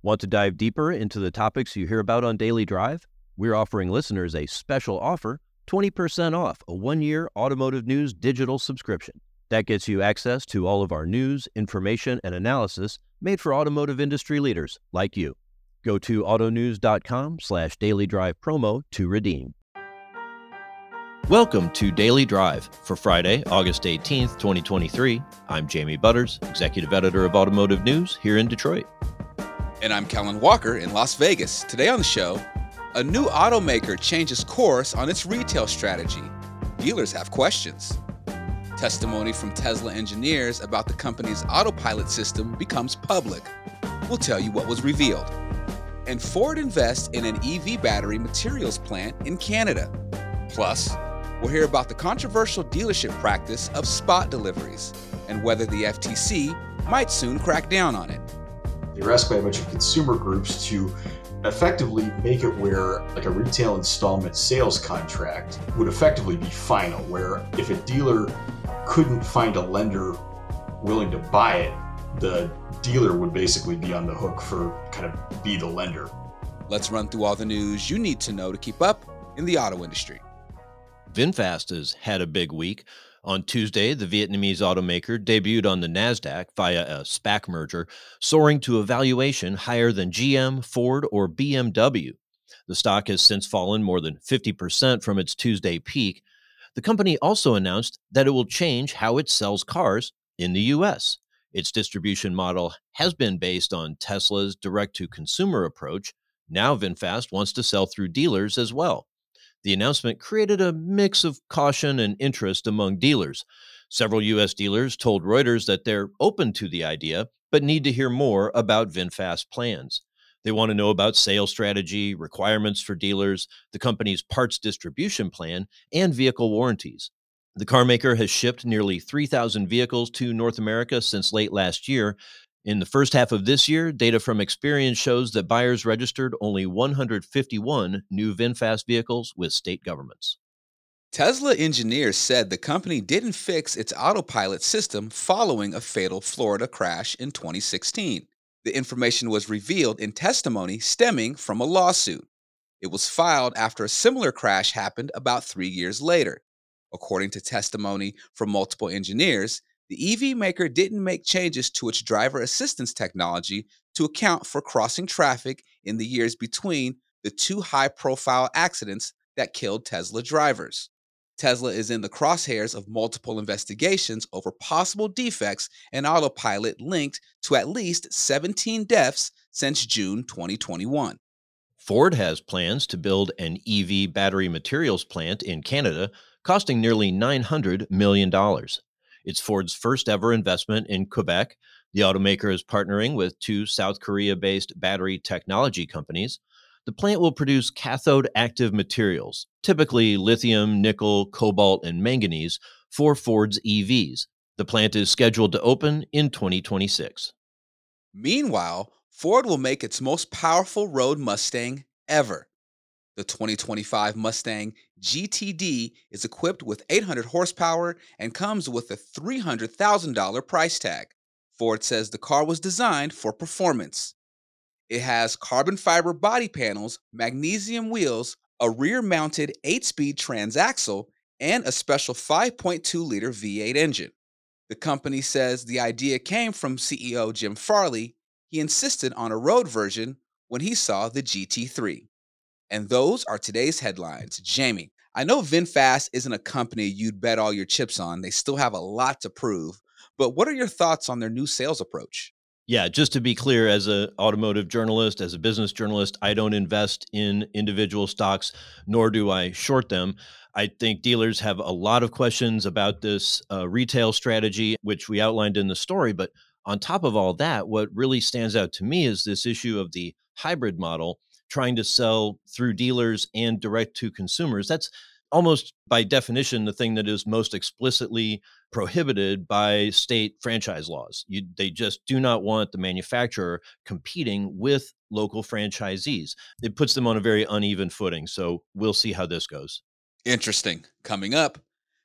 Want to dive deeper into the topics you hear about on Daily Drive? We're offering listeners a special offer 20% off a one year Automotive News digital subscription. That gets you access to all of our news, information, and analysis made for automotive industry leaders like you. Go to autonews.com slash daily drive promo to redeem. Welcome to Daily Drive for Friday, August 18th, 2023. I'm Jamie Butters, Executive Editor of Automotive News here in Detroit. And I'm Kellen Walker in Las Vegas. Today on the show, a new automaker changes course on its retail strategy. Dealers have questions. Testimony from Tesla engineers about the company's autopilot system becomes public. We'll tell you what was revealed. And Ford invests in an EV battery materials plant in Canada. Plus, we'll hear about the controversial dealership practice of spot deliveries and whether the FTC might soon crack down on it. They were asked by a bunch of consumer groups to effectively make it where like a retail installment sales contract would effectively be final where if a dealer couldn't find a lender willing to buy it the dealer would basically be on the hook for kind of be the lender let's run through all the news you need to know to keep up in the auto industry VinFast has had a big week. On Tuesday, the Vietnamese automaker debuted on the NASDAQ via a SPAC merger, soaring to a valuation higher than GM, Ford, or BMW. The stock has since fallen more than 50% from its Tuesday peak. The company also announced that it will change how it sells cars in the U.S. Its distribution model has been based on Tesla's direct to consumer approach. Now, VinFast wants to sell through dealers as well. The announcement created a mix of caution and interest among dealers. Several U.S. dealers told Reuters that they're open to the idea, but need to hear more about VinFast plans. They want to know about sales strategy, requirements for dealers, the company's parts distribution plan, and vehicle warranties. The carmaker has shipped nearly 3,000 vehicles to North America since late last year, in the first half of this year, data from Experian shows that buyers registered only 151 new VinFast vehicles with state governments. Tesla engineers said the company didn't fix its autopilot system following a fatal Florida crash in 2016. The information was revealed in testimony stemming from a lawsuit. It was filed after a similar crash happened about three years later. According to testimony from multiple engineers, the EV maker didn't make changes to its driver assistance technology to account for crossing traffic in the years between the two high profile accidents that killed Tesla drivers. Tesla is in the crosshairs of multiple investigations over possible defects in autopilot linked to at least 17 deaths since June 2021. Ford has plans to build an EV battery materials plant in Canada, costing nearly $900 million. It's Ford's first ever investment in Quebec. The automaker is partnering with two South Korea based battery technology companies. The plant will produce cathode active materials, typically lithium, nickel, cobalt, and manganese, for Ford's EVs. The plant is scheduled to open in 2026. Meanwhile, Ford will make its most powerful road Mustang ever. The 2025 Mustang GTD is equipped with 800 horsepower and comes with a $300,000 price tag. Ford says the car was designed for performance. It has carbon fiber body panels, magnesium wheels, a rear mounted 8 speed transaxle, and a special 5.2 liter V8 engine. The company says the idea came from CEO Jim Farley. He insisted on a road version when he saw the GT3. And those are today's headlines. Jamie, I know VinFast isn't a company you'd bet all your chips on. They still have a lot to prove. But what are your thoughts on their new sales approach? Yeah, just to be clear, as an automotive journalist, as a business journalist, I don't invest in individual stocks, nor do I short them. I think dealers have a lot of questions about this uh, retail strategy, which we outlined in the story. But on top of all that, what really stands out to me is this issue of the hybrid model trying to sell through dealers and direct to consumers. That's almost by definition the thing that is most explicitly prohibited by state franchise laws. You, they just do not want the manufacturer competing with local franchisees. It puts them on a very uneven footing. So we'll see how this goes. Interesting. Coming up,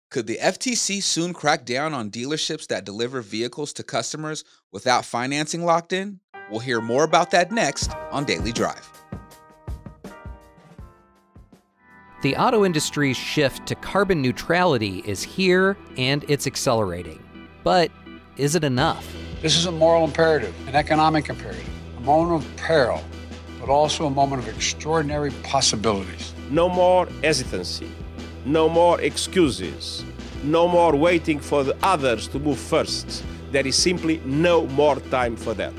could the FTC soon crack down on dealerships that deliver vehicles to customers without financing locked in? We'll hear more about that next on Daily Drive. The auto industry's shift to carbon neutrality is here and it's accelerating. But is it enough? This is a moral imperative, an economic imperative, a moment of peril, but also a moment of extraordinary possibilities. No more hesitancy, no more excuses, no more waiting for the others to move first. There is simply no more time for that.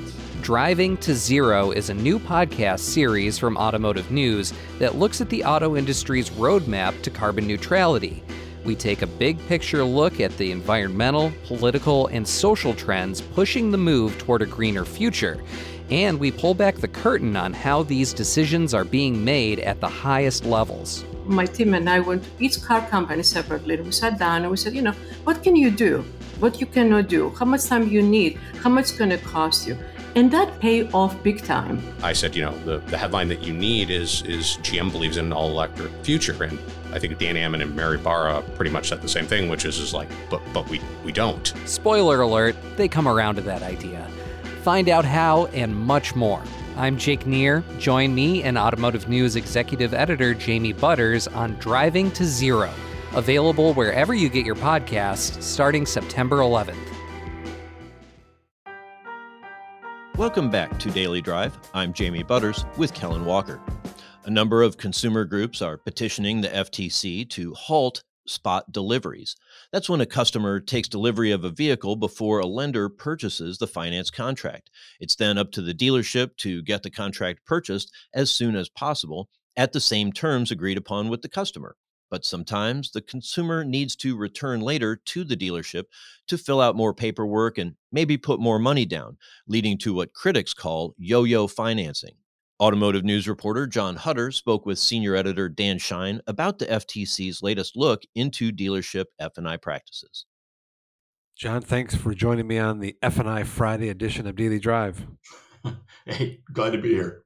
Driving to Zero is a new podcast series from Automotive News that looks at the auto industry's roadmap to carbon neutrality. We take a big picture look at the environmental, political, and social trends pushing the move toward a greener future. And we pull back the curtain on how these decisions are being made at the highest levels. My team and I went to each car company separately. We sat down and we said, you know, what can you do? What you cannot do? How much time you need? How much it's going to cost you? And that pay off big time. I said, you know, the, the headline that you need is is GM believes in an all electric future, and I think Dan Ammann and Mary Barra pretty much said the same thing, which is is like, but but we we don't. Spoiler alert: they come around to that idea. Find out how and much more. I'm Jake Neer. Join me and Automotive News executive editor Jamie Butters on Driving to Zero, available wherever you get your podcasts starting September 11th. Welcome back to Daily Drive. I'm Jamie Butters with Kellen Walker. A number of consumer groups are petitioning the FTC to halt spot deliveries. That's when a customer takes delivery of a vehicle before a lender purchases the finance contract. It's then up to the dealership to get the contract purchased as soon as possible at the same terms agreed upon with the customer but sometimes the consumer needs to return later to the dealership to fill out more paperwork and maybe put more money down, leading to what critics call yo yo financing. Automotive news reporter John Huetter spoke with senior editor Dan Shine about the FTC's latest look into dealership F&I practices. John, thanks for joining me on the F&I Friday edition of Daily Drive. hey, glad to be here.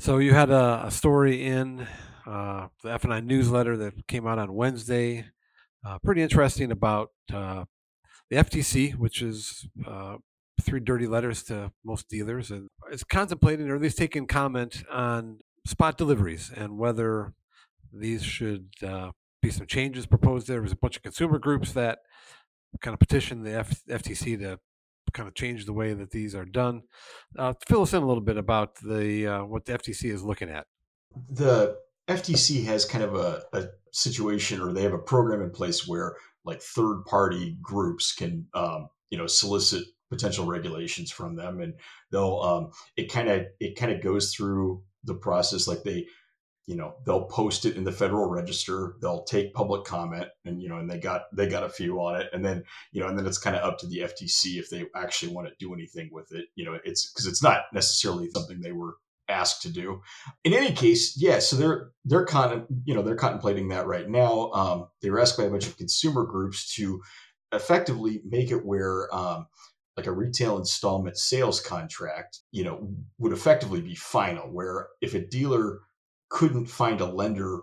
So you had a, a story in uh, the F&I newsletter that came out on Wednesday. Uh, pretty interesting about uh, the FTC, which is uh, three dirty letters to most dealers, and is contemplating or at least taking comment on spot deliveries and whether these should uh, be some changes proposed. There was a bunch of consumer groups that kind of petitioned the F- FTC to kind of change the way that these are done. Uh, fill us in a little bit about the uh, what the FTC is looking at. The FTC has kind of a, a situation, or they have a program in place where like third party groups can, um, you know, solicit potential regulations from them, and they'll um, it kind of it kind of goes through the process like they you know they'll post it in the federal register they'll take public comment and you know and they got they got a few on it and then you know and then it's kind of up to the ftc if they actually want to do anything with it you know it's because it's not necessarily something they were asked to do. In any case, yeah, so they're they're con you know they're contemplating that right now. Um, they were asked by a bunch of consumer groups to effectively make it where um, like a retail installment sales contract, you know, would effectively be final. Where if a dealer couldn't find a lender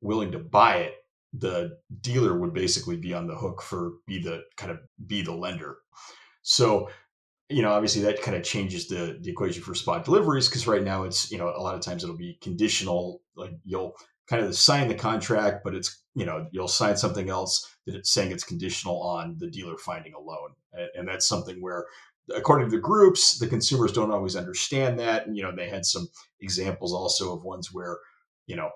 willing to buy it, the dealer would basically be on the hook for be the kind of be the lender. So you know, obviously that kind of changes the the equation for spot deliveries because right now it's you know a lot of times it'll be conditional. Like you'll kind of sign the contract, but it's you know you'll sign something else that it's saying it's conditional on the dealer finding a loan, and, and that's something where according to the groups, the consumers don't always understand that. And, you know, they had some examples also of ones where, you know,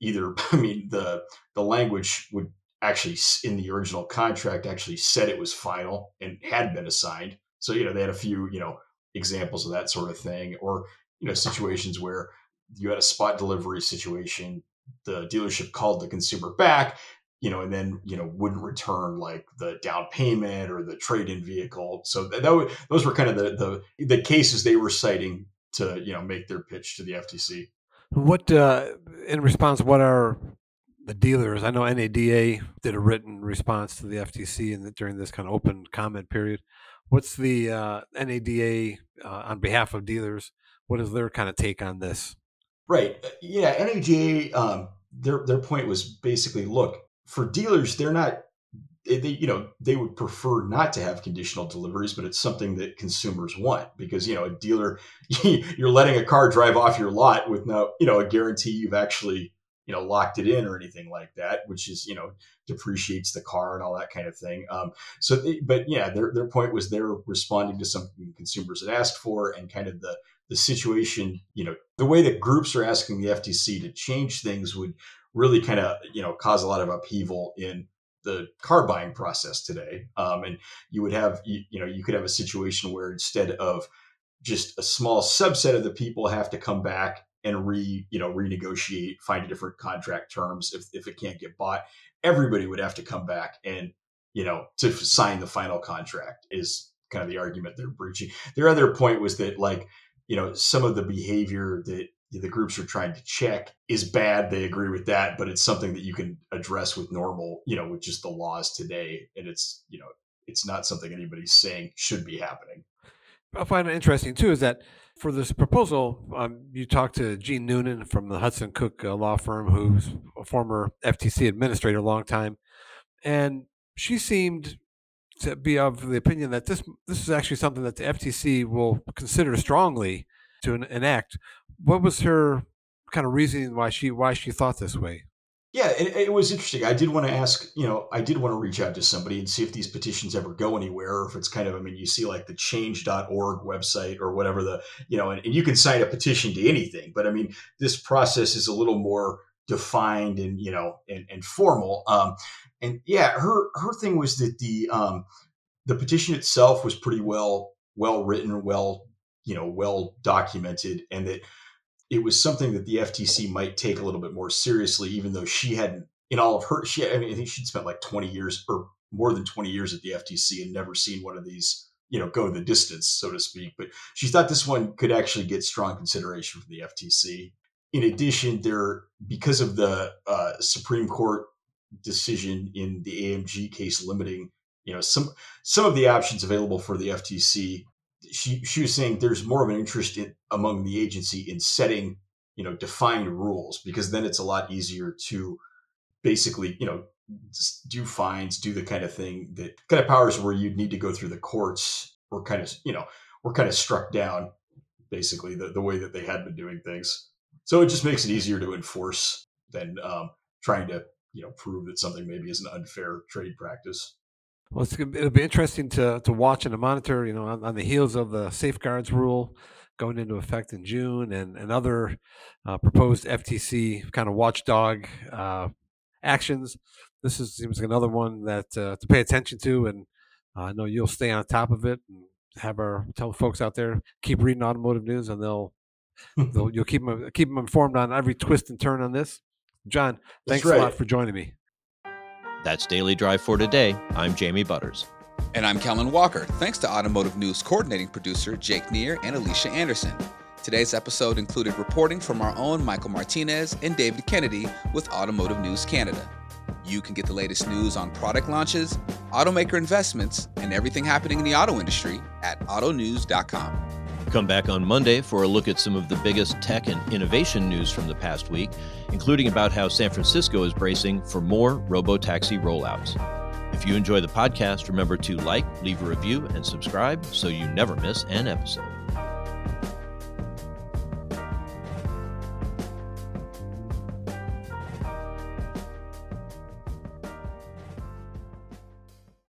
either, I mean, the, the language would actually in the original contract actually said it was final and had been assigned. So, you know, they had a few, you know, examples of that sort of thing, or, you know, situations where you had a spot delivery situation, the dealership called the consumer back, you know, and then, you know, wouldn't return like the down payment or the trade in vehicle. So that, that those were kind of the, the, the cases they were citing to, you know, make their pitch to the FTC. What, uh, in response, what are the dealers? I know NADA did a written response to the FTC in and during this kind of open comment period. What's the uh, NADA uh, on behalf of dealers? What is their kind of take on this? Right. Uh, yeah. NADA, um, their their point was basically, look, for dealers, they're not they, you know they would prefer not to have conditional deliveries but it's something that consumers want because you know a dealer you're letting a car drive off your lot with no you know a guarantee you've actually you know locked it in or anything like that which is you know depreciates the car and all that kind of thing um, so they, but yeah their, their point was they're responding to something consumers had asked for and kind of the the situation you know the way that groups are asking the ftc to change things would really kind of you know cause a lot of upheaval in the car buying process today. Um, and you would have, you, you, know, you could have a situation where instead of just a small subset of the people have to come back and re, you know, renegotiate, find a different contract terms if, if it can't get bought, everybody would have to come back and, you know, to sign the final contract is kind of the argument they're breaching. Their other point was that like, you know, some of the behavior that the groups are trying to check is bad. They agree with that, but it's something that you can address with normal, you know, with just the laws today. And it's, you know, it's not something anybody's saying should be happening. I find it interesting too is that for this proposal, um, you talked to Jean Noonan from the Hudson Cook uh, law firm, who's a former FTC administrator a long time, and she seemed to be of the opinion that this this is actually something that the FTC will consider strongly to enact. What was her kind of reasoning why she why she thought this way? Yeah, it, it, was interesting. I did want to ask, you know, I did want to reach out to somebody and see if these petitions ever go anywhere, or if it's kind of, I mean, you see like the change.org website or whatever the, you know, and, and you can sign a petition to anything. But I mean, this process is a little more defined and, you know, and, and formal. Um, and yeah, her her thing was that the um, the petition itself was pretty well well written, well you know well documented and that it was something that the FTC might take a little bit more seriously, even though she hadn't in all of her she I mean I think she'd spent like 20 years or more than 20 years at the FTC and never seen one of these you know go the distance so to speak. But she thought this one could actually get strong consideration from the FTC in addition there because of the uh, Supreme Court decision in the AMG case limiting you know some some of the options available for the FTC she she was saying there's more of an interest in, among the agency in setting you know defined rules because then it's a lot easier to basically you know do fines do the kind of thing that kind of powers where you'd need to go through the courts were kind of you know were kind of struck down basically the, the way that they had been doing things. So it just makes it easier to enforce than um, trying to you know prove that something maybe is an unfair trade practice well, it'll be interesting to to watch and to monitor. You know, on, on, the heels of the safeguards rule going into effect in June, and and other uh, proposed FTC kind of watchdog uh, actions. This is seems like another one that uh, to pay attention to, and uh, I know you'll stay on top of it and have our tell folks out there keep reading automotive news, and they'll, they'll you'll keep them keep them informed on every twist and turn on this. John, thanks right. a lot for joining me. That's Daily Drive for today. I'm Jamie Butters. And I'm Kellen Walker. Thanks to Automotive News coordinating producer Jake Neer and Alicia Anderson. Today's episode included reporting from our own Michael Martinez and David Kennedy with Automotive News Canada. You can get the latest news on product launches, automaker investments, and everything happening in the auto industry at autonews.com. Come back on Monday for a look at some of the biggest tech and innovation news from the past week, including about how San Francisco is bracing for more robo-taxi rollouts. If you enjoy the podcast, remember to like, leave a review, and subscribe so you never miss an episode.